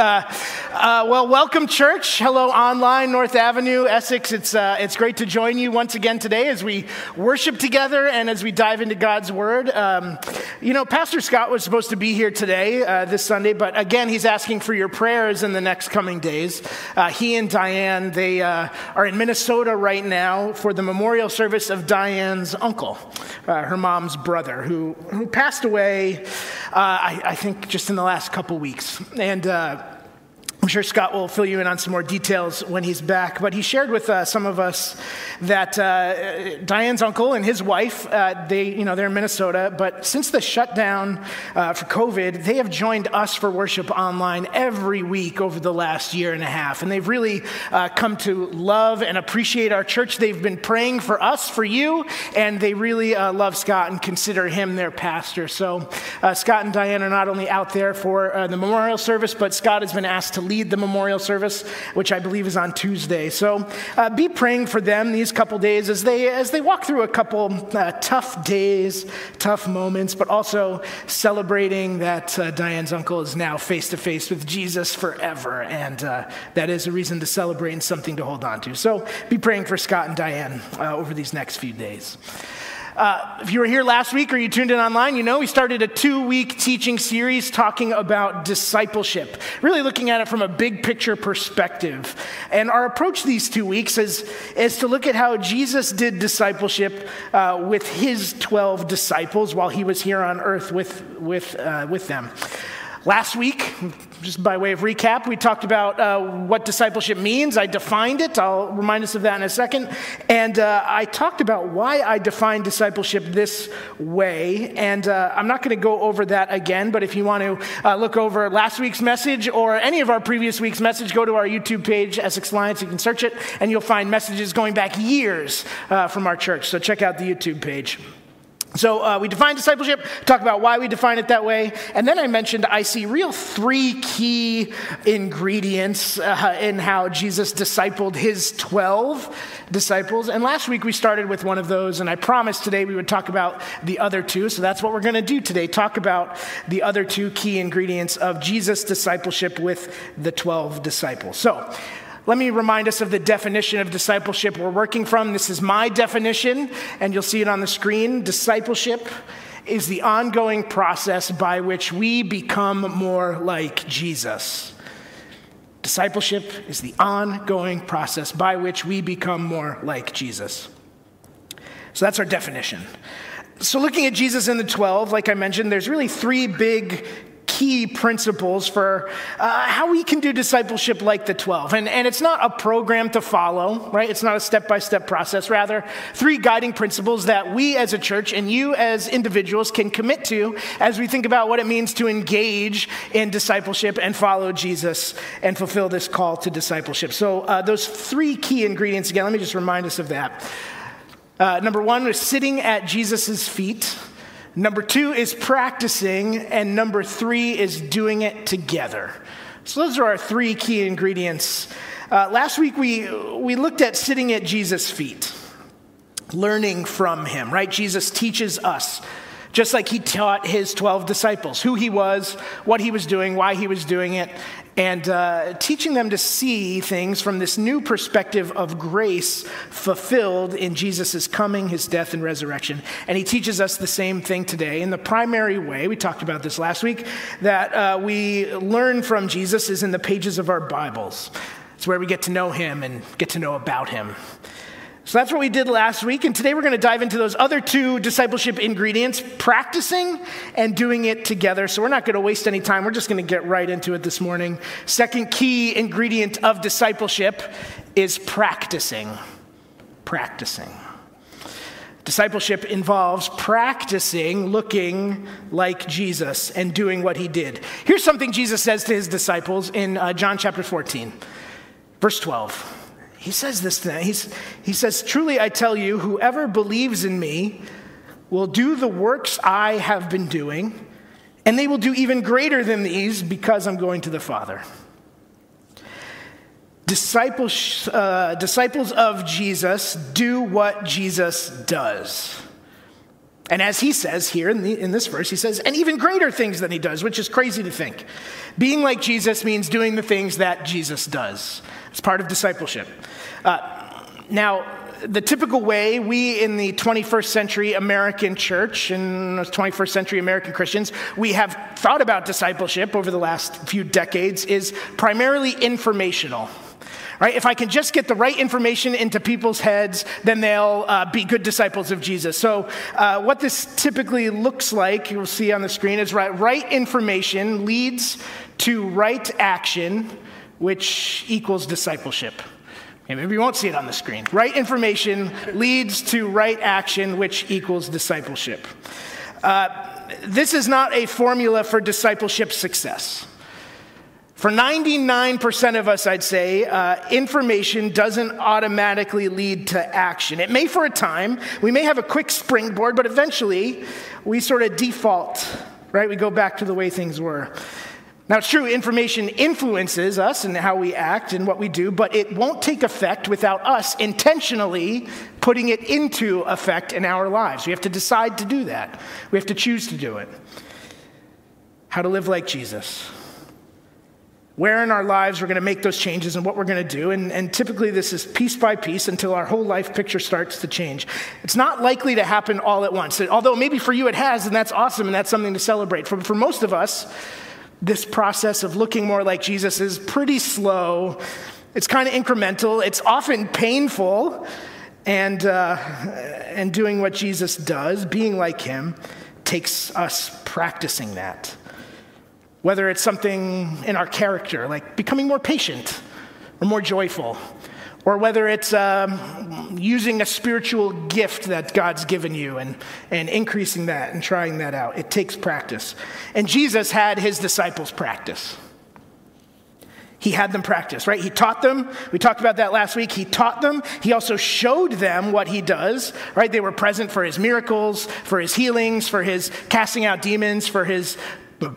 Uh, uh, well, welcome, church. Hello, online, North Avenue, Essex. It's, uh, it's great to join you once again today as we worship together and as we dive into God's Word. Um, you know, Pastor Scott was supposed to be here today, uh, this Sunday, but again, he's asking for your prayers in the next coming days. Uh, he and Diane, they uh, are in Minnesota right now for the memorial service of Diane's uncle, her mom's brother, who, who passed away, I, I, think, just in the last couple weeks. And I'm sure Scott will fill you in on some more details when he's back, but he shared with uh, some of us that uh, Diane's uncle and his wife, uh, they, you know, they're in Minnesota, but since the shutdown uh, for COVID, they have joined us for worship online every week over the last year and a half, and they've really uh, come to love and appreciate our church. They've been praying for us, for you, and they really uh, love Scott and consider him their pastor. So Scott and Diane are not only out there for the memorial service, but Scott has been asked to lead the memorial service, which I believe is on Tuesday. So uh, be praying for them these couple days as they, as they walk through a couple uh, tough days, tough moments, but also celebrating that uh, Diane's uncle is now face to face with Jesus forever. And uh, that is a reason to celebrate and something to hold on to. So be praying for Scott and Diane uh, over these next few days. Uh, if you were here last week or you tuned in online, you know we started a two week teaching series talking about discipleship, really looking at it from a big picture perspective. And our approach these two weeks is, is to look at how Jesus did discipleship uh, with his 12 disciples while he was here on earth with, with, uh, with them. Last week, just by way of recap, we talked about uh, what discipleship means. I defined it. I'll remind us of that in a second. And uh, I talked about why I define discipleship this way. And uh, I'm not going to go over that again, but if you want to uh, look over last week's message or any of our previous week's message, go to our YouTube page, Essex Alliance. You can search it, and you'll find messages going back years uh, from our church. So check out the YouTube page. So uh, we define discipleship, talk about why we define it that way, and then I mentioned I see real three key ingredients uh, in how Jesus discipled his 12 disciples. And last week we started with one of those, and I promised today we would talk about the other two. So that's what we're going to do today talk about the other two key ingredients of Jesus' discipleship with the 12 disciples. So let me remind us of the definition of discipleship we're working from. This is my definition, and you'll see it on the screen. Discipleship is the ongoing process by which we become more like Jesus. Discipleship is the ongoing process by which we become more like Jesus. So that's our definition. So, looking at Jesus and the 12, like I mentioned, there's really three big key principles for uh, how we can do discipleship like the 12. And, and it's not a program to follow, right? It's not a step by step process. Rather, three guiding principles that we as a church and you as individuals can commit to as we think about what it means to engage in discipleship and follow Jesus and fulfill this call to discipleship. So, uh, those three key ingredients, again, let me just remind us of that. Uh, number one is sitting at Jesus' feet. Number two is practicing. And number three is doing it together. So, those are our three key ingredients. Uh, last week, we, we looked at sitting at Jesus' feet, learning from him, right? Jesus teaches us just like he taught his 12 disciples who he was, what he was doing, why he was doing it, and uh, teaching them to see things from this new perspective of grace fulfilled in Jesus' coming, his death, and resurrection. And he teaches us the same thing today in the primary way, we talked about this last week, that uh, we learn from Jesus is in the pages of our Bibles. It's where we get to know him and get to know about him. So that's what we did last week. And today we're going to dive into those other two discipleship ingredients practicing and doing it together. So we're not going to waste any time. We're just going to get right into it this morning. Second key ingredient of discipleship is practicing. Practicing. Discipleship involves practicing looking like Jesus and doing what he did. Here's something Jesus says to his disciples in uh, John chapter 14, verse 12 he says this thing. He's, he says, Truly I tell you, whoever believes in me will do the works I have been doing, and they will do even greater than these because I'm going to the Father. Disciples, uh, disciples of Jesus do what Jesus does. And as he says here in, the, in, this verse, he says, and even greater things than he does, which is crazy to think. Being like Jesus means doing the things that Jesus does. It's part of discipleship. Uh, now, the typical way we in the 21st century American church and 21st century American Christians, we have thought about discipleship over the last few decades is primarily informational. Right? If I can just get the right information into people's heads, then they'll uh, be good disciples of Jesus. So, uh, what this typically looks like, you'll see on the screen, is right, right information leads to right action, which equals discipleship. Maybe you won't see it on the screen. Right information leads to right action, which equals discipleship. Uh, this is not a formula for discipleship success. For 99% of us, I'd say, uh, information doesn't automatically lead to action. It may for a time. We may have a quick springboard, but eventually we sort of default, right? We go back to the way things were. Now, it's true, information influences us and how we act and what we do, but it won't take effect without us intentionally putting it into effect in our lives. We have to decide to do that, we have to choose to do it. How to live like Jesus where in our lives we're going to make those changes and what we're going to do. And, and, typically, this is piece by piece until our whole life picture starts to change. It's not likely to happen all at once. Although maybe for you it has, and that's awesome, and that's something to celebrate. For, for most of us, this process of looking more like Jesus is pretty slow. It's kind of incremental. It's often painful. And, uh, and doing what Jesus does, being like him, takes us practicing that. Whether it's something in our character, like becoming more patient or more joyful, or whether it's um, using a spiritual gift that God's given you and, and increasing that and trying that out. It takes practice. And Jesus had his disciples practice. He had them practice, right? He taught them. We talked about that last week. He taught them. He also showed them what he does, right? They were present for his miracles, for his healings, for his casting out demons, for his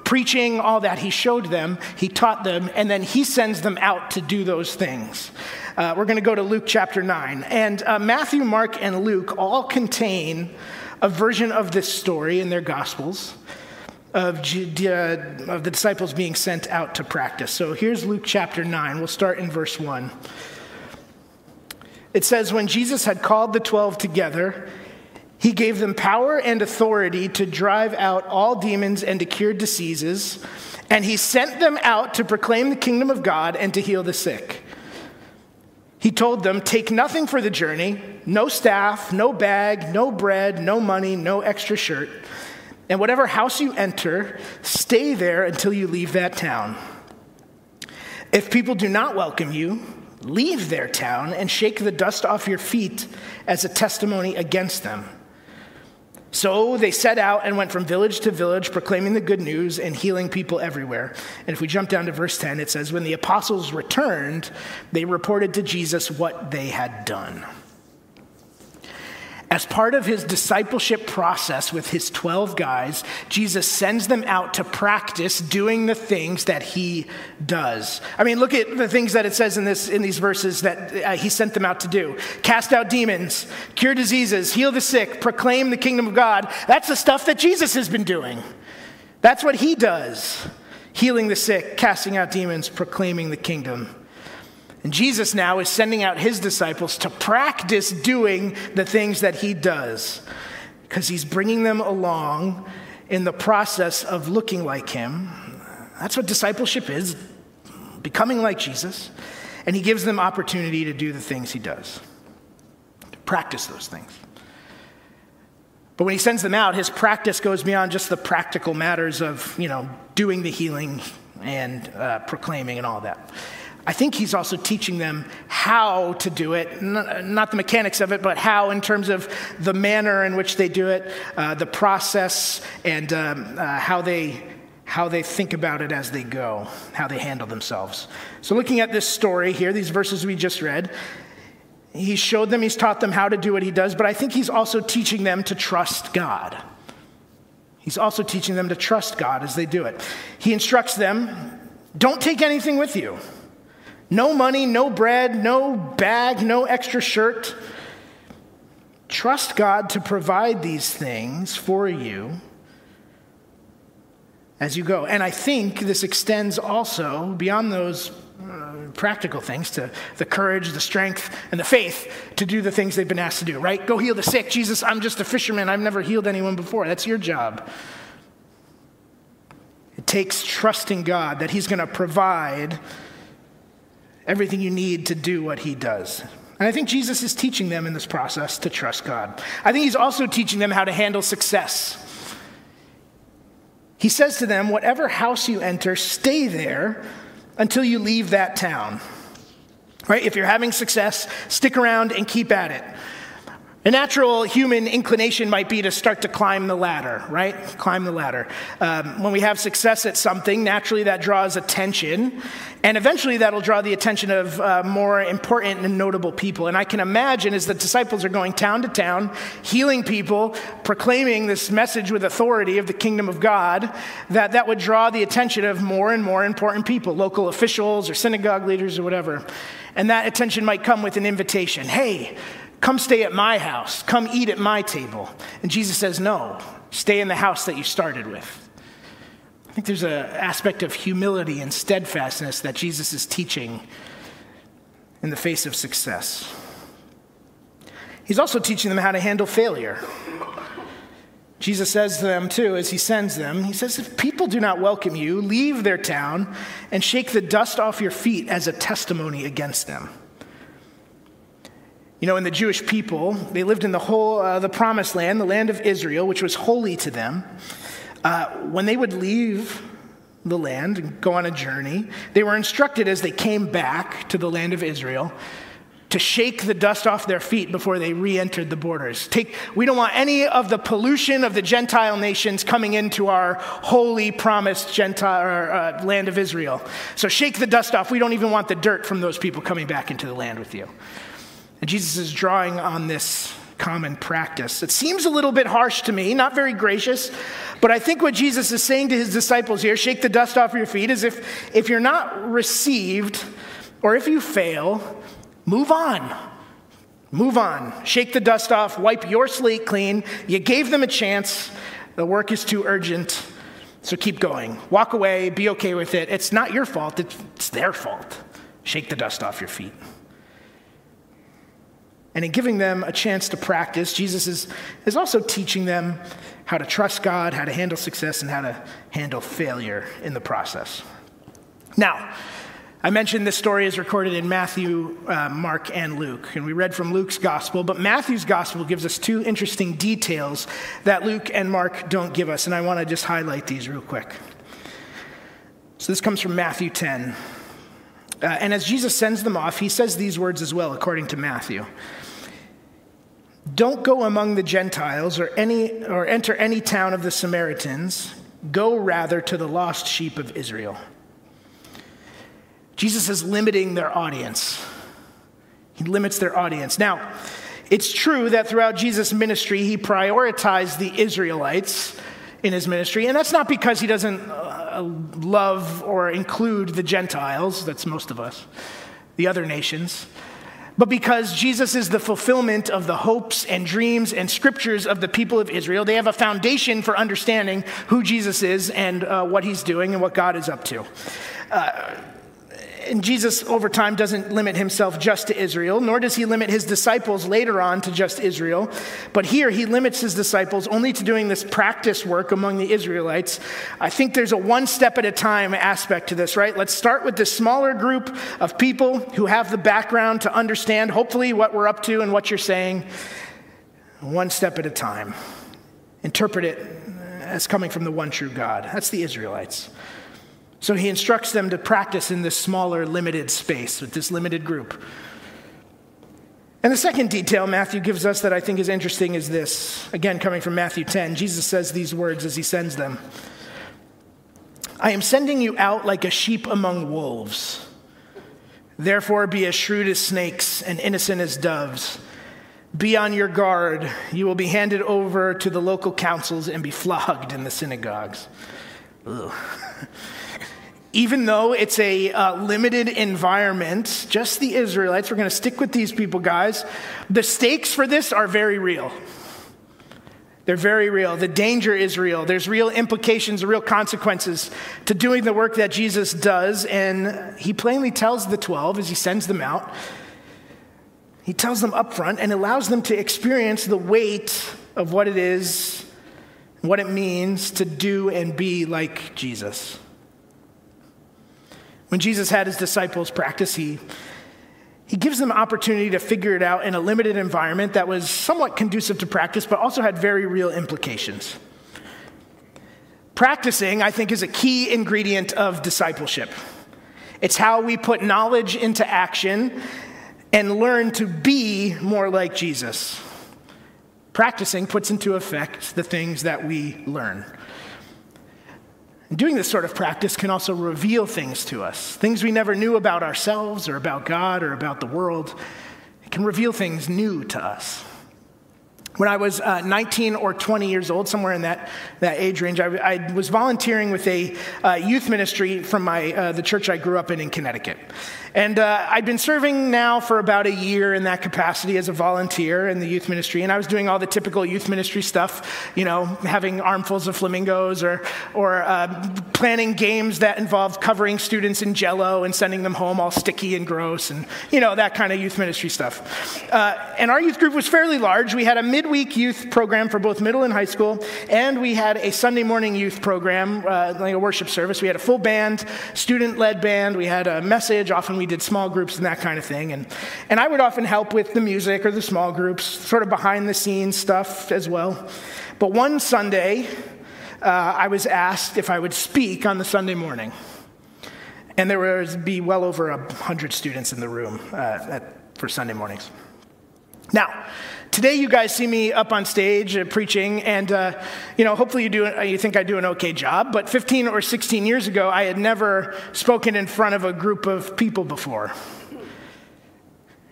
preaching, all that. He showed them, he taught them, and then he sends them out to do those things. Uh, we're going to go to Luke chapter 9. And uh, Matthew, Mark, and Luke all contain a version of this story in their Gospels of, uh, of the disciples being sent out to practice. So here's Luke chapter 9. We'll start in verse 1. It says, When Jesus had called the twelve together, he gave them power and authority to drive out all demons and to cure diseases, and he sent them out to proclaim the kingdom of God and to heal the sick. He told them, Take nothing for the journey no staff, no bag, no bread, no money, no extra shirt. And whatever house you enter, stay there until you leave that town. If people do not welcome you, leave their town and shake the dust off your feet as a testimony against them. So they set out and went from village to village, proclaiming the good news and healing people everywhere. And if we jump down to verse 10, it says, When the apostles returned, they reported to Jesus what they had done. As part of his discipleship process with his 12 guys, Jesus sends them out to practice doing the things that he does. I mean, look at the things that it says in, this, in these verses that uh, he sent them out to do cast out demons, cure diseases, heal the sick, proclaim the kingdom of God. That's the stuff that Jesus has been doing. That's what he does healing the sick, casting out demons, proclaiming the kingdom. And Jesus now is sending out his disciples to practice doing the things that he does because he's bringing them along in the process of looking like him. That's what discipleship is becoming like Jesus. And he gives them opportunity to do the things he does, to practice those things. But when he sends them out, his practice goes beyond just the practical matters of, you know, doing the healing and uh, proclaiming and all that. I think he's also teaching them how to do it, not the mechanics of it, but how in terms of the manner in which they do it, uh, the process, and um, uh, how they how they think about it as they go, how they handle themselves. So, looking at this story here, these verses we just read, he showed them, he's taught them how to do what he does, but I think he's also teaching them to trust God. He's also teaching them to trust God as they do it. He instructs them don't take anything with you. No money, no bread, no bag, no extra shirt. Trust God to provide these things for you as you go. And I think this extends also beyond those uh, practical things to the courage, the strength, and the faith to do the things they've been asked to do, right? Go heal the sick. Jesus, I'm just a fisherman. I've never healed anyone before. That's your job. It takes trusting God that He's going to provide everything you need to do what He does. And I think Jesus is teaching them in this process to trust God. I think He's also teaching them how to handle success. He says to them, Whatever house you enter, stay there until you leave that town. Right? If you're having success, stick around and keep at it. A natural human inclination might be to start to climb the ladder, right? Climb the ladder. Um, when we have success at something, naturally that draws attention, and eventually that'll draw the attention of uh, more important and notable people. And I can imagine as the disciples are going town to town, healing people, proclaiming this message with authority of the kingdom of God, that that would draw the attention of more and more important people, local officials or synagogue leaders or whatever. And that attention might come with an invitation Hey, Come stay at my house. Come eat at my table. And Jesus says, No, stay in the house that you started with. I think there's an aspect of humility and steadfastness that Jesus is teaching in the face of success. He's also teaching them how to handle failure. Jesus says to them, too, as he sends them, he says, If people do not welcome you, leave their town and shake the dust off your feet as a testimony against them. You know, in the Jewish people, they lived in the whole, uh, the promised land, the land of Israel, which was holy to them. Uh, when they would leave the land and go on a journey, they were instructed as they came back to the land of Israel to shake the dust off their feet before they re-entered the borders. Take, we don't want any of the pollution of the Gentile nations coming into our holy, promised Gentile uh, land of Israel. So shake the dust off. We don't even want the dirt from those people coming back into the land with you. And Jesus is drawing on this common practice. It seems a little bit harsh to me, not very gracious, but I think what Jesus is saying to his disciples here, shake the dust off your feet, is if, if you're not received or if you fail, move on. Move on. Shake the dust off, wipe your slate clean. You gave them a chance. The work is too urgent, so keep going. Walk away, be okay with it. It's not your fault, it's their fault. Shake the dust off your feet. And in giving them a chance to practice, Jesus is, is also teaching them how to trust God, how to handle success, and how to handle failure in the process. Now, I mentioned this story is recorded in Matthew, uh, Mark, and Luke. And we read from Luke's gospel, but Matthew's gospel gives us two interesting details that Luke and Mark don't give us. And I want to just highlight these real quick. So this comes from Matthew 10. Uh, and as Jesus sends them off, he says these words as well, according to Matthew. Don't go among the Gentiles or, any, or enter any town of the Samaritans. Go rather to the lost sheep of Israel. Jesus is limiting their audience. He limits their audience. Now, it's true that throughout Jesus' ministry, he prioritized the Israelites in his ministry, and that's not because he doesn't uh, love or include the Gentiles, that's most of us, the other nations but because Jesus is the fulfillment of the hopes and dreams and scriptures of the people of Israel. They have a foundation for understanding who Jesus is and uh, what he's doing and what God is up to. Uh, and Jesus, over time, doesn't limit himself just to Israel, nor does he limit his disciples later on to just Israel. But here, he limits his disciples only to doing this practice work among the Israelites. I think there's a one step at a time aspect to this, right? Let's start with this smaller group of people who have the background to understand, hopefully, what we're up to and what you're saying. One step at a time. Interpret it as coming from the one true God. That's the Israelites. So he instructs them to practice in this smaller, limited space with this limited group. And the second detail Matthew gives us that I think is interesting is this. Again, coming from Matthew 10, Jesus says these words as he sends them I am sending you out like a sheep among wolves. Therefore, be as shrewd as snakes and innocent as doves. Be on your guard. You will be handed over to the local councils and be flogged in the synagogues. even though it's a uh, limited environment, just the Israelites, we're going to stick with these people, guys. The stakes for this are very real. They're very real. The danger is real. There's real implications, real consequences to doing the work that Jesus does. And he plainly tells the 12 as he sends them out, he tells them up front and allows them to experience the weight of what it is, what it means to do and be like Jesus. When Jesus had his disciples practice, he, he gives them opportunity to figure it out in a limited environment that was somewhat conducive to practice, but also had very real implications. Practicing, I think, is a key ingredient of discipleship. It's how we put knowledge into action and learn to be more like Jesus. Practicing puts into effect the things that we learn. Doing this sort of practice can also reveal things to us, things we never knew about ourselves or about God or about the world. It can reveal things new to us. When I was uh, 19 or 20 years old, somewhere in that, that age range, I, I was volunteering with a uh, youth ministry from my, uh, the church I grew up in in Connecticut. And uh, I'd been serving now for about a year in that capacity as a volunteer in the youth ministry. And I was doing all the typical youth ministry stuff, you know, having armfuls of flamingos or, or uh, planning games that involved covering students in jello and sending them home all sticky and gross and, you know, that kind of youth ministry stuff. Uh, and our youth group was fairly large. We had a midweek youth program for both middle and high school, and we had a Sunday morning youth program, uh, like a worship service. We had a full band, student led band. We had a message. Often we we did small groups and that kind of thing. And, and I would often help with the music or the small groups, sort of behind the scenes stuff as well. But one Sunday, uh, I was asked if I would speak on the Sunday morning. And there would be well over a 100 students in the room uh, at, for Sunday mornings. Now, today you guys see me up on stage uh, preaching, and uh, you know, hopefully you do. Uh, you think I do an okay job. But 15 or 16 years ago, I had never spoken in front of a group of people before.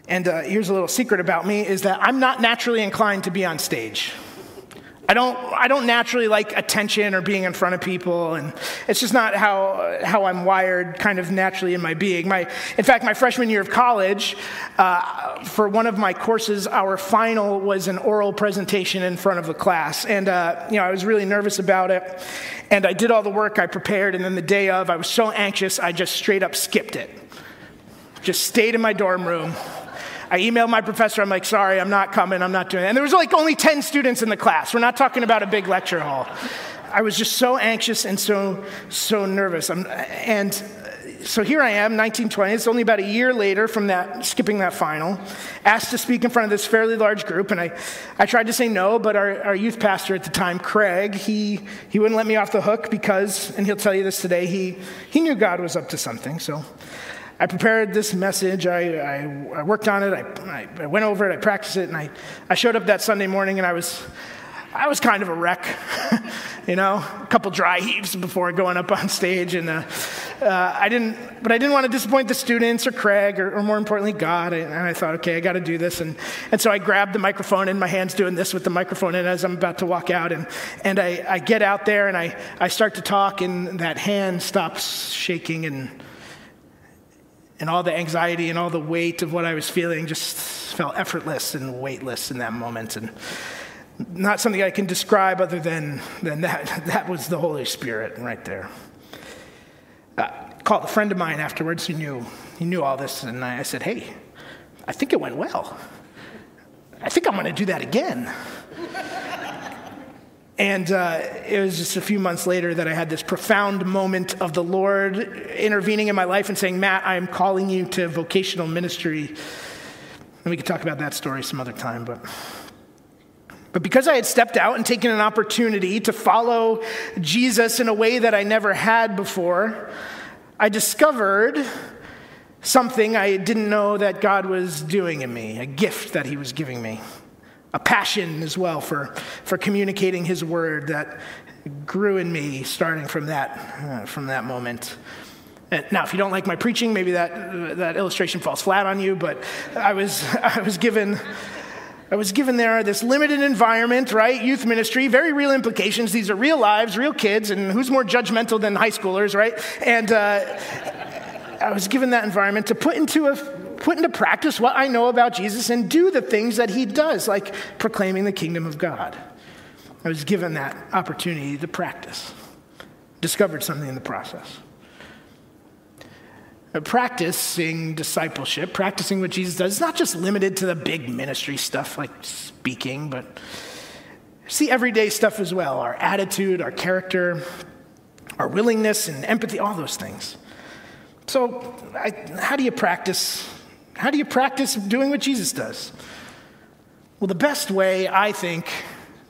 And uh, here's a little secret about me: is that I'm not naturally inclined to be on stage. I don't, I don't naturally like attention or being in front of people, and it's just not how, how I'm wired kind of naturally in my being. My, in fact, my freshman year of college, uh, for one of my courses, our final was an oral presentation in front of the class. And, uh, you know, I was really nervous about it, and I did all the work I prepared, and then the day of, I was so anxious, I just straight up skipped it. Just stayed in my dorm room I emailed my professor. I'm like, sorry, I'm not coming. I'm not doing it. And there was like only 10 students in the class. We're not talking about a big lecture hall. I was just so anxious and so, so nervous. I'm, and so here I am, 1920. It's only about a year later from that, skipping that final, asked to speak in front of this fairly large group. And I, I tried to say no, but our, our youth pastor at the time, Craig, he, he wouldn't let me off the hook because, and he'll tell you this today, he, he knew God was up to something. So I prepared this message. I, I, I worked on it. I, I, went over it. I practiced it. And I, I showed up that Sunday morning and I was, I was kind of a wreck, you know, a couple dry heaves before going up on stage. And uh, uh, I didn't, but I didn't want to disappoint the students or Craig or, or more importantly, God. And I thought, okay, I got to do this. And, and so I grabbed the microphone and my hands doing this with the microphone in as I'm about to walk out. And, and I, I get out there and I, I start to talk and that hand stops shaking and and all the anxiety and all the weight of what I was feeling just felt effortless and weightless in that moment. And not something I can describe other than, than that. That was the Holy Spirit right there. Uh, called a friend of mine afterwards who knew, he knew all this, and I said, Hey, I think it went well. I think I'm going to do that again. And uh, it was just a few months later that I had this profound moment of the Lord intervening in my life and saying, Matt, I'm calling you to vocational ministry. And we could talk about that story some other time, but. But because I had stepped out and taken an opportunity to follow Jesus in a way that I never had before, I discovered something I didn't know that God was doing in me, a gift that He was giving me a passion as well for, for communicating his word that grew in me starting from that, uh, from that moment. Now, if you don't like my preaching, maybe that, that illustration falls flat on you, but I was, I was given I was given there this limited environment, right? Youth ministry, very real implications. These are real lives, real kids, and who's more judgmental than high schoolers, right? And uh, I was given that environment to put into a put into practice what I know about Jesus and do the things that he does, like proclaiming the kingdom of God. I was given that opportunity to practice, discovered something in the process. Uh, practicing discipleship, practicing what Jesus does, is not just limited to the big ministry stuff like speaking, but see everyday stuff as well our attitude, our character, our willingness and empathy, all those things. So, I, how do you practice? How do you practice doing what Jesus does? Well, the best way, I think,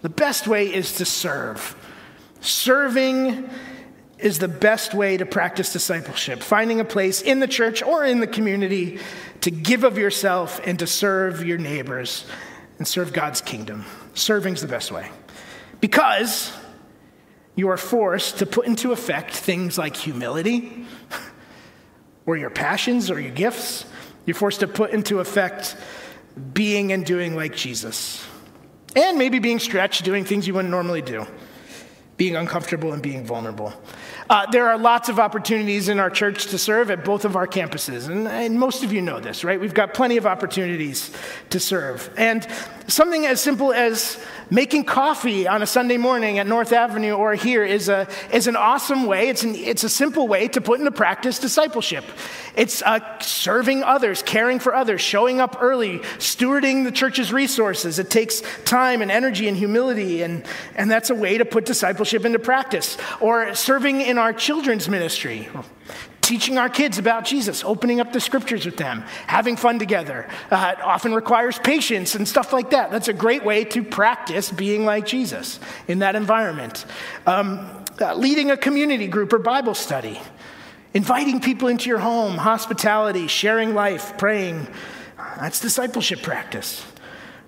the best way is to serve. Serving is the best way to practice discipleship, finding a place in the church or in the community to give of yourself and to serve your neighbors and serve God's kingdom. Serving's the best way. Because you are forced to put into effect things like humility or your passions or your gifts. You're forced to put into effect being and doing like Jesus. And maybe being stretched, doing things you wouldn't normally do, being uncomfortable and being vulnerable. Uh, there are lots of opportunities in our church to serve at both of our campuses. And, and, most of you know this, right? We've got plenty of opportunities to serve. And something as simple as making coffee on a Sunday morning at North Avenue or here is, a, is an awesome way. It's, an, it's a simple way to put into practice discipleship. It's uh, serving others, caring for others, showing up early, stewarding the church's resources. It takes time and energy and humility, and, and that's a way to put discipleship into practice. Or serving in our children's ministry, teaching our kids about Jesus, opening up the scriptures with them, having fun together. Uh, often requires patience and stuff like that. That's a great way to practice being like Jesus in that environment. Um, uh, leading a community group or Bible study, inviting people into your home, hospitality, sharing life, praying. That's discipleship practice.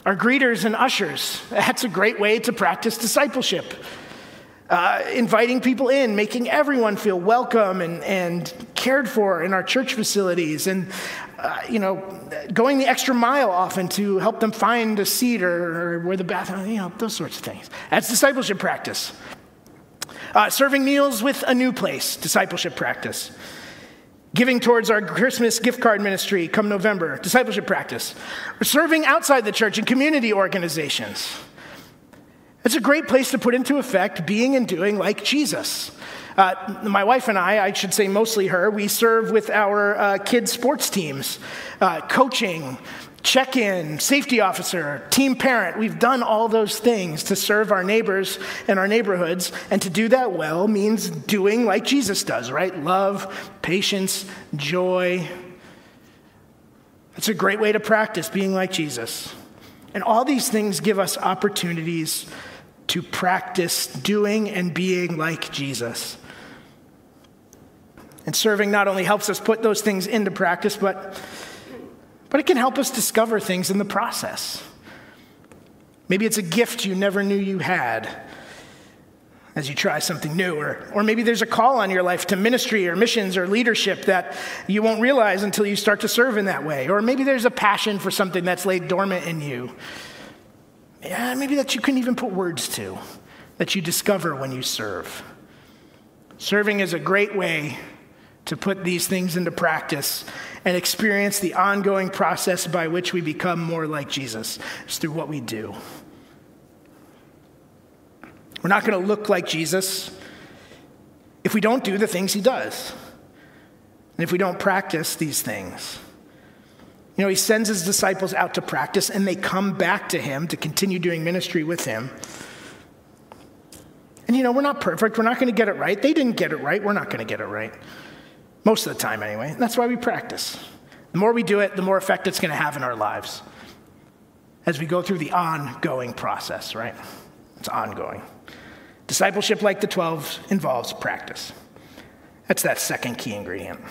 Our greeters and ushers, that's a great way to practice discipleship uh, inviting people in, making everyone feel welcome and, and cared for in our church facilities, and uh, you know, going the extra mile often to help them find a seat or, or where the bathroom, you know, those sorts of things. That's discipleship practice. Uh, serving meals with a new place, discipleship practice. Giving towards our Christmas gift card ministry come November, discipleship practice. Serving outside the church in community organizations. It's a great place to put into effect being and doing like Jesus. Uh, my wife and I, I should say mostly her, we serve with our uh, kids' sports teams, uh, coaching, check in, safety officer, team parent. We've done all those things to serve our neighbors and our neighborhoods. And to do that well means doing like Jesus does, right? Love, patience, joy. It's a great way to practice being like Jesus. And all these things give us opportunities to practice doing and being like Jesus. And serving not only helps us put those things into practice, but, but it can help us discover things in the process. Maybe it's a gift you never knew you had as you try something new. Or, or maybe there's a call on your life to ministry or missions or leadership that you won't realize until you start to serve in that way. Or maybe there's a passion for something that's laid dormant in you yeah, maybe that you couldn't even put words to, that you discover when you serve. Serving is a great way to put these things into practice and experience the ongoing process by which we become more like Jesus. It's through what we do. We're not going to look like Jesus if we don't do the things he does, and if we don't practice these things. You know, he sends his disciples out to practice and they come back to him to continue doing ministry with him. And you know, we're not perfect. We're not going to get it right. They didn't get it right. We're not going to get it right. Most of the time, anyway. And that's why we practice. The more we do it, the more effect it's going to have in our lives as we go through the ongoing process, right? It's ongoing. Discipleship, like the 12, involves practice. That's that second key ingredient.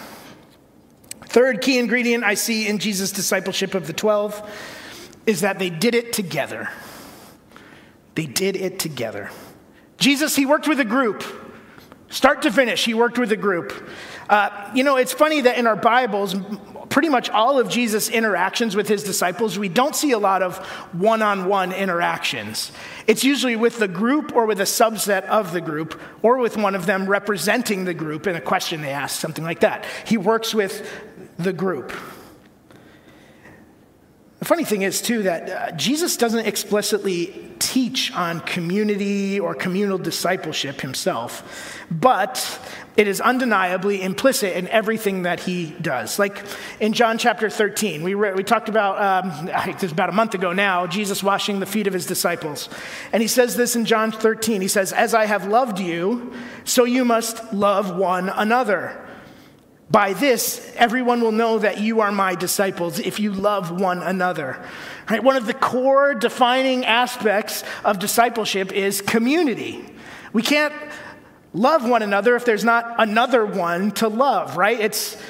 Third key ingredient I see in Jesus' discipleship of the 12 is that they did it together. They did it together. Jesus, he worked with a group. Start to finish, he worked with a group. Uh, you know, it's funny that in our Bibles, pretty much all of Jesus' interactions with his disciples, we don't see a lot of one on one interactions. It's usually with the group or with a subset of the group or with one of them representing the group in a question they ask, something like that. He works with the group. The funny thing is, too, that uh, Jesus doesn't explicitly teach on community or communal discipleship himself, but it is undeniably implicit in everything that he does. Like in John chapter 13, we, re- we talked about, um, I think this about a month ago now, Jesus washing the feet of his disciples. And he says this in John 13 He says, As I have loved you, so you must love one another. By this, everyone will know that you are my disciples if you love one another. Right? One of the core defining aspects of discipleship is community. We can't love one another if there's not another one to love, right? It's,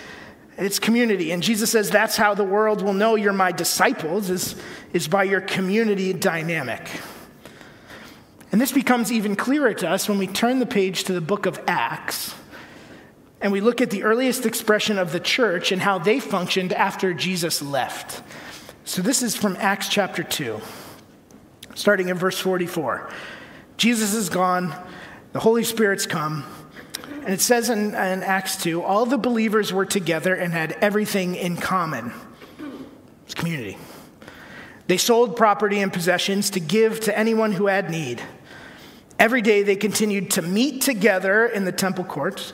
it's community. And Jesus says that's how the world will know you're my disciples, is, is by your community dynamic. And this becomes even clearer to us when we turn the page to the book of Acts and we look at the earliest expression of the church and how they functioned after Jesus left. So this is from Acts chapter 2, starting in verse 44. Jesus is gone, the Holy Spirit's come. And it says in, in Acts 2 all the believers were together and had everything in common. It's community. They sold property and possessions to give to anyone who had need. Every day they continued to meet together in the temple courts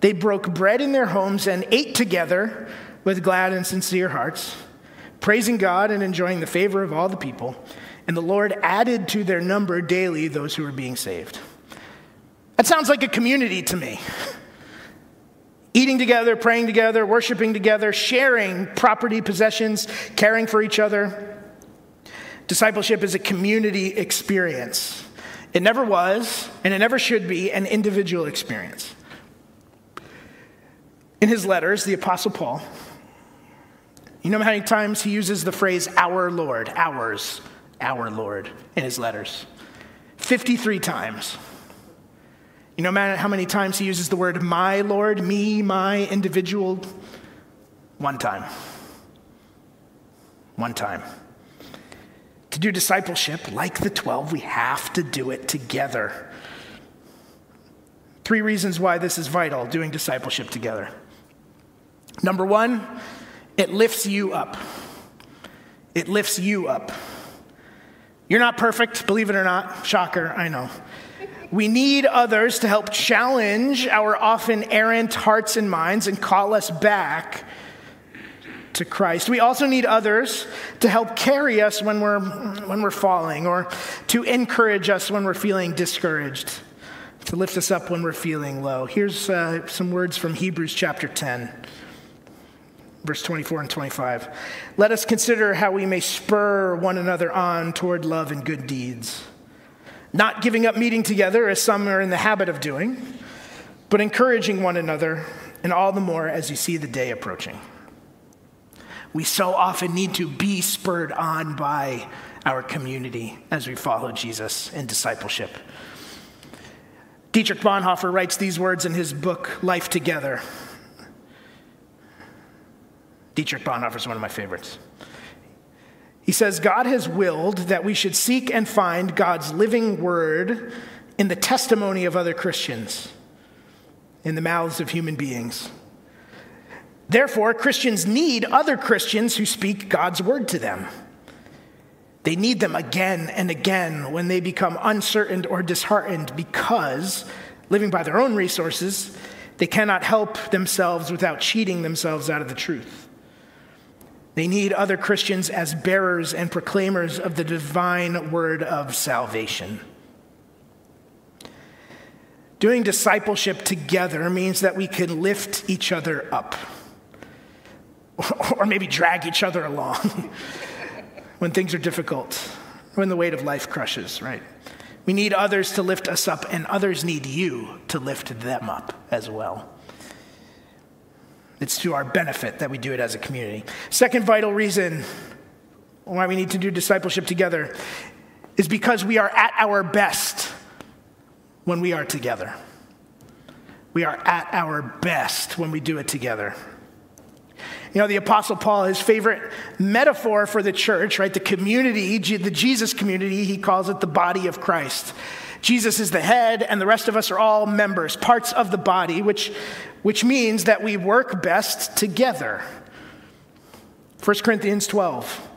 they broke bread in their homes and ate together with glad and sincere hearts, praising God and enjoying the favor of all the people. And the Lord added to their number daily those who were being saved. That sounds like a community to me. Eating together, praying together, worshiping together, sharing property, possessions, caring for each other. Discipleship is a community experience. It never was, and it never should be, an individual experience. In his letters, the Apostle Paul, you know how many times he uses the phrase our Lord, ours, our Lord in his letters? 53 times. You know how many times he uses the word my Lord, me, my, individual? One time. One time. To do discipleship, like the 12, we have to do it together. Three reasons why this is vital doing discipleship together. Number one, it lifts you up. It lifts you up. You're not perfect, believe it or not. Shocker, I know. We need others to help challenge our often errant hearts and minds and call us back to Christ. We also need others to help carry us when we're, when we're falling or to encourage us when we're feeling discouraged, to lift us up when we're feeling low. Here's uh, some words from Hebrews chapter 10 verse 24 and 25. Let us consider how we may spur one another on toward love and good deeds, not giving up meeting together as some are in the habit of doing, but encouraging one another, and all the more as you see the day approaching. We so often need to be spurred on by our community as we follow Jesus in discipleship. Dietrich Bonhoeffer writes these words in his book, Life Together. Dietrich Bonhoeffer is one of my favorites. He says, God has willed that we should seek and find God's living word in the testimony of other Christians, in the mouths of human beings. Therefore, Christians need other Christians who speak God's word to them. They need them again and again when they become uncertain or disheartened because, living by their own resources, they cannot help themselves without cheating themselves out of the truth. They need other Christians as bearers and proclaimers of the divine word of salvation. Doing discipleship together means that we can lift each other up, or maybe drag each other along when things are difficult, when the weight of life crushes, right? We need others to lift us up, and others need you to lift them up as well. It's to our benefit that we do it as a community. Second vital reason why we need to do discipleship together is because we are at our best when we are together. We are at our best when we do it together. You know, the Apostle Paul, his favorite metaphor for the church, right, the community, the Jesus community, he calls it the body of Christ. Jesus is the head, and the rest of us are all members, parts of the body, which, which means that we work best together. 1 Corinthians 12,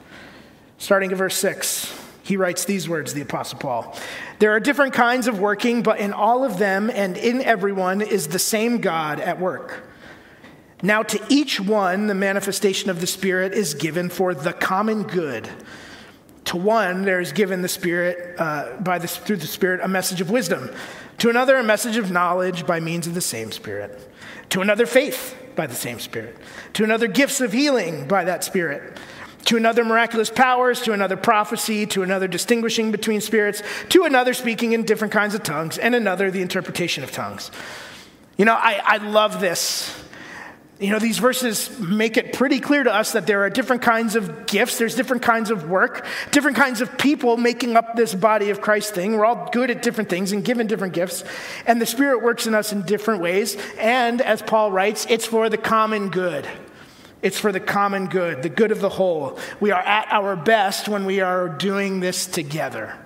starting at verse 6, he writes these words, the Apostle Paul. There are different kinds of working, but in all of them and in everyone is the same God at work. Now, to each one, the manifestation of the Spirit is given for the common good. To one, there is given the Spirit, uh, by the, through the Spirit, a message of wisdom. To another, a message of knowledge by means of the same Spirit. To another, faith by the same Spirit. To another, gifts of healing by that Spirit. To another, miraculous powers. To another, prophecy. To another, distinguishing between spirits. To another, speaking in different kinds of tongues. And another, the interpretation of tongues. You know, I, I love this you know, these verses make it pretty clear to us that there are different kinds of gifts, there's different kinds of work, different kinds of people making up this body of Christ thing. We're all good at different things and given different gifts, and the Spirit works in us in different ways. And as Paul writes, it's for the common good. It's for the common good, the good of the whole. We are at our best when we are doing this together.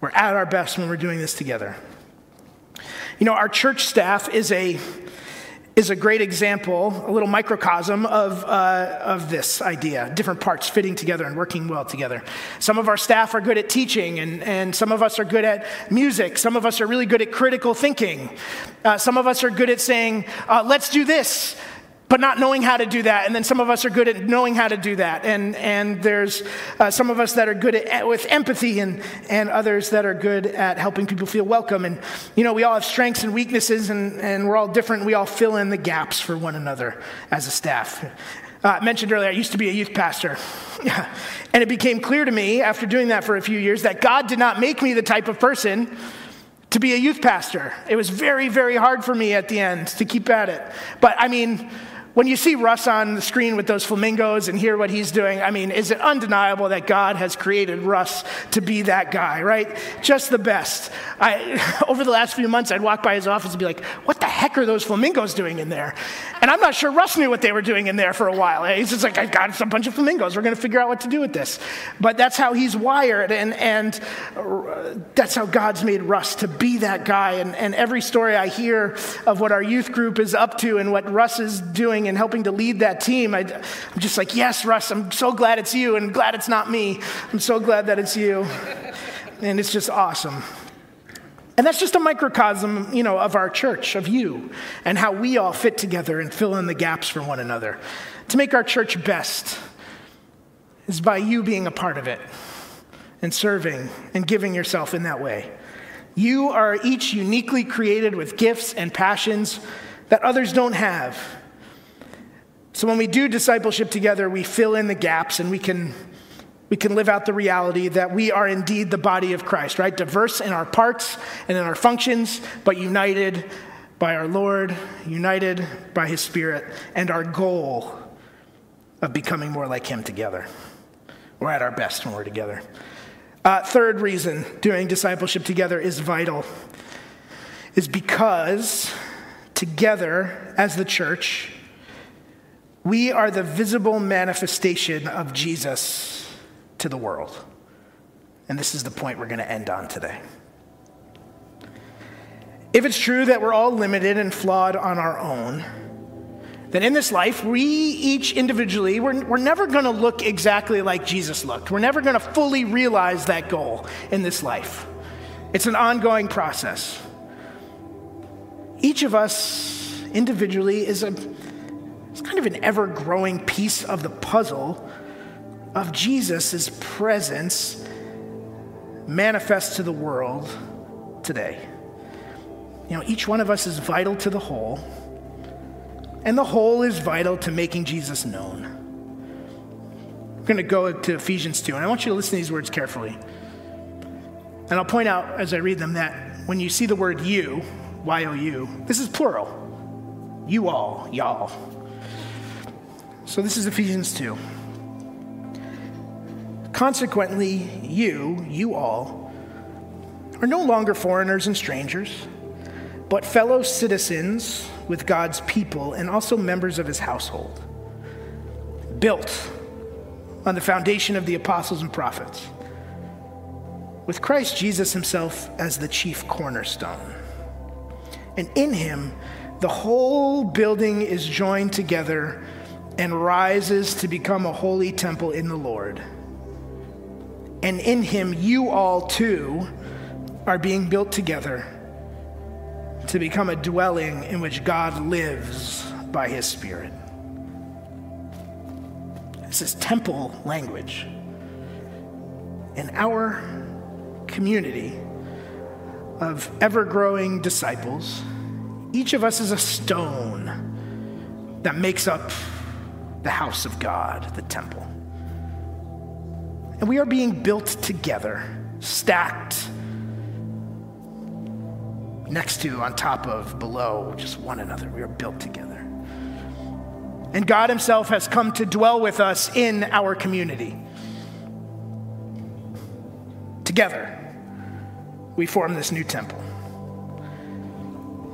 We're at our best when we're doing this together. You know, our church staff is a is a great example, a little microcosm of, uh, of this idea, different parts fitting together and working well together. Some of our staff are good at teaching, and, and some of us are good at music. Some of us are really good at critical thinking. Uh, some of us are good at saying, uh, let's do this but not knowing how to do that. And then some of us are good at knowing how to do that. And, and there's uh, some of us that are good at, with empathy and, and others that are good at helping people feel welcome. And, you know, we all have strengths and weaknesses and, and we're all different. We all fill in the gaps for one another as a staff. Uh, mentioned earlier, I used to be a youth pastor. and it became clear to me after doing that for a few years that God did not make me the type of person to be a youth pastor. It was very, very hard for me at the end to keep at it. But I mean, when you see Russ on the screen with those flamingos and hear what he's doing, I mean, is it undeniable that God has created Russ to be that guy, right? Just the best. I, over the last few months, I'd walk by his office and be like, what the heck are those flamingos doing in there? And I'm not sure Russ knew what they were doing in there for a while. Eh, he's just like, I got a bunch of flamingos. We're going to figure out what to do with this. But that's how he's wired, and, and uh, that's how God's made Russ to be that guy. And, and every story I hear of what our youth group is up to and what Russ is doing and helping to lead that team, I, am just like, yes, Russ, I'm so glad it's you and glad it's not me. I'm so glad that it's you. and it's just awesome. And that's just a microcosm, you know, of our church, of you, and how we all fit together and fill in the gaps for one another. To make our church best is by you being a part of it and serving and giving yourself in that way. You are each uniquely created with gifts and passions that others don't have. So when we do discipleship together, we fill in the gaps and we can, we can live out the reality that we are indeed the body of Christ, right? Diverse in our parts and in our functions, but united by our Lord, united by his Spirit, and our goal of becoming more like him together. We're at our best when we're together. Uh, third reason doing discipleship together is vital is because together as the church, we are the visible manifestation of Jesus to the world. And this is the point we're going to end on today. If it's true that we're all limited and flawed on our own, then in this life, we each individually, we're, we're never going to look exactly like Jesus looked. We're never going to fully realize that goal in this life. It's an ongoing process. Each of us individually is a it's kind of an ever growing piece of the puzzle of Jesus' presence manifest to the world today. You know, each one of us is vital to the whole, and the whole is vital to making Jesus known. We're going to go to Ephesians 2, and I want you to listen to these words carefully. And I'll point out as I read them that when you see the word you, Y O U, this is plural. You all, y'all. So this is Ephesians 2. Consequently, you, you all, are no longer foreigners and strangers, but fellow citizens with God's people and also members of his household. built on the foundation of the apostles and prophets, with Christ Jesus himself as the chief cornerstone. And in him, the whole building is joined together and rises to become a holy temple in the Lord. And in him, you all too are being built together to become a dwelling in which God lives by his Spirit. This is temple language. In our community of ever growing disciples, each of us is a stone that makes up the house of God, the temple. And we are being built together, stacked next to, on top of, below, just one another. We are built together. And God Himself has come to dwell with us in our community. Together, we form this new temple.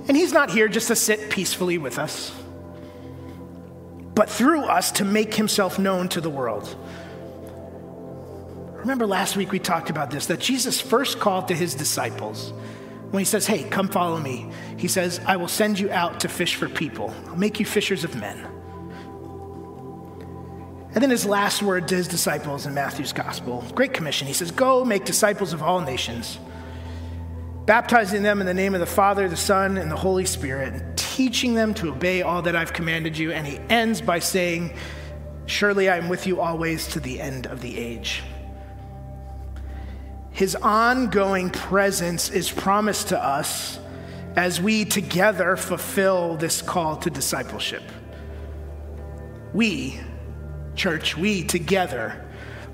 And He's not here just to sit peacefully with us, but through us to make Himself known to the world. Remember last week we talked about this that Jesus first called to His disciples when he says, Hey, come follow me, he says, I will send you out to fish for people. I'll make you fishers of men. And then his last word to his disciples in Matthew's gospel, Great Commission, he says, Go make disciples of all nations, baptizing them in the name of the Father, the Son, and the Holy Spirit, teaching them to obey all that I've commanded you. And he ends by saying, Surely I am with you always to the end of the age. His ongoing presence is promised to us as we together fulfill this call to discipleship. We, church, we together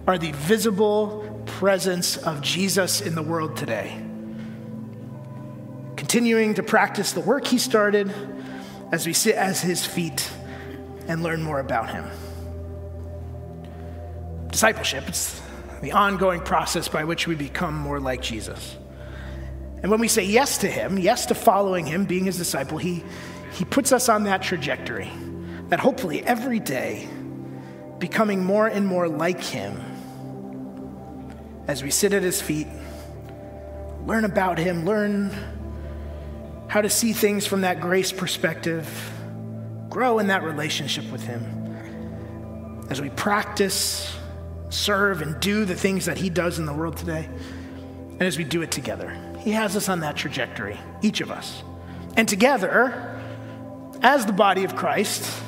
are the visible presence of Jesus in the world today. Continuing to practice the work he started as we sit at his feet and learn more about him. Discipleship, it's the ongoing process by which we become more like Jesus. And when we say yes to him, yes to following him, being his disciple, he, he puts us on that trajectory that hopefully every day, becoming more and more like him as we sit at his feet, learn about him, learn how to see things from that grace perspective, grow in that relationship with him. As we practice serve and do the things that He does in the world today. And as we do it together, He has us on that trajectory, each of us. And together, as the body of Christ,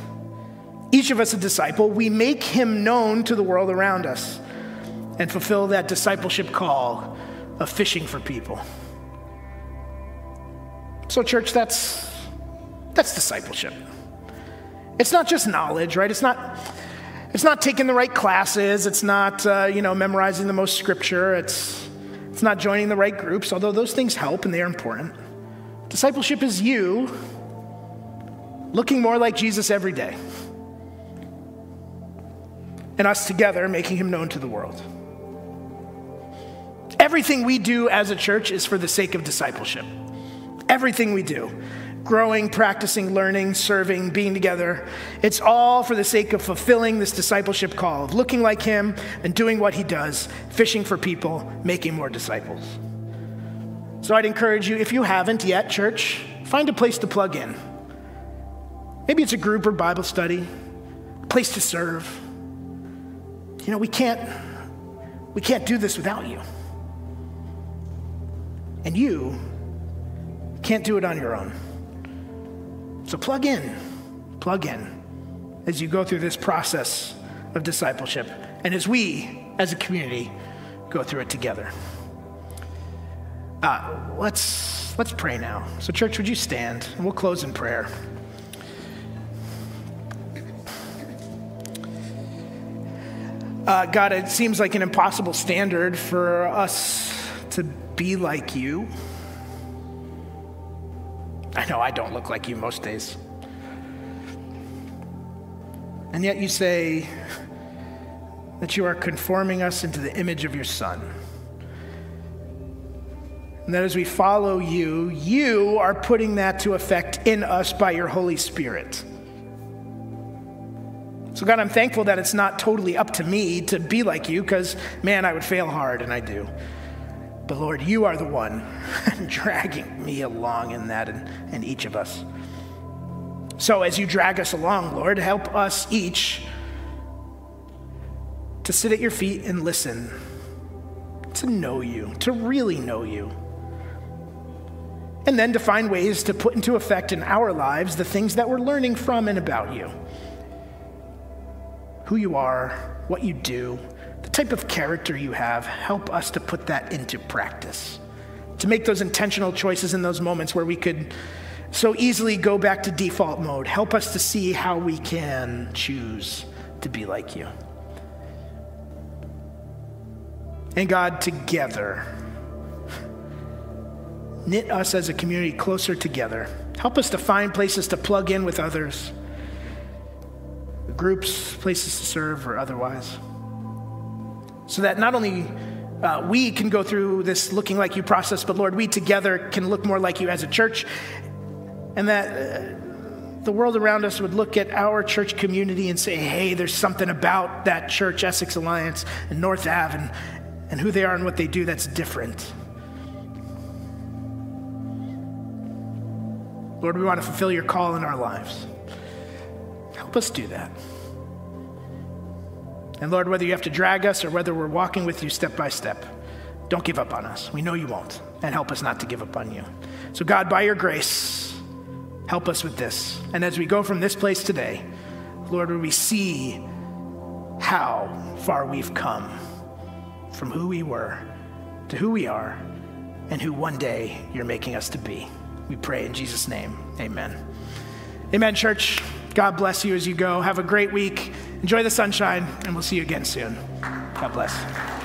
each of us a disciple, we make Him known to the world around us and fulfill that discipleship call of fishing for people. So, church, that's, that's discipleship. It's not just knowledge, right? It's not it's not taking the right classes. It's not, uh, you know, memorizing the most scripture. It's, it's not joining the right groups, although those things help and they are important. Discipleship is you looking more like Jesus every day and us together making him known to the world. Everything we do as a church is for the sake of discipleship. Everything we do growing, practicing, learning, serving, being together. It's all for the sake of fulfilling this discipleship call of looking like Him and doing what He does, fishing for people, making more disciples. So I'd encourage you, if you haven't yet, church, find a place to plug in. Maybe it's a group or Bible study, a place to serve. You know, we can't we can't do this without you. And you can't do it on your own. So plug in, plug in as you go through this process of discipleship and as we, as a community, go through it together. Uh, let's, let's pray now. So, church, would you stand? And we'll close in prayer. Uh, God, it seems like an impossible standard for us to be like you. I know I don't look like you most days. And yet you say that you are conforming us into the image of your Son. And that as we follow you, you are putting that to effect in us by your Holy Spirit. So, God, I'm thankful that it's not totally up to me to be like you, because, man, I would fail hard, and I do. But, Lord, you are the one dragging me along in that and, and each of us. So, as you drag us along, Lord, help us each to sit at your feet and listen, to know you, to really know you. And then to find ways to put into effect in our lives the things that we're learning from and about you who you are, what you do, the type of character you have, help us to put that into practice. To make those intentional choices in those moments where we could so easily go back to default mode. Help us to see how we can choose to be like you. And God, together, knit us as a community closer together. Help us to find places to plug in with others groups, places to serve, or otherwise. So that not only uh, we can go through this looking like you process, but Lord, we together can look more like you as a church, and that uh, the world around us would look at our church community and say, hey, there's something about that church, Essex Alliance, and North Ave, and, and who they are and what they do that's different. Lord, we want to fulfill your call in our lives. Help us do that. And Lord, whether you have to drag us or whether we're walking with you step by step, don't give up on us. We know you won't. And help us not to give up on you. So, God, by your grace, help us with this. And as we go from this place today, Lord, would we see how far we've come from who we were to who we are and who one day you're making us to be. We pray in Jesus' name. Amen. Amen, church. God bless you as you go. Have a great week. Enjoy the sunshine, and we'll see you again soon. God bless.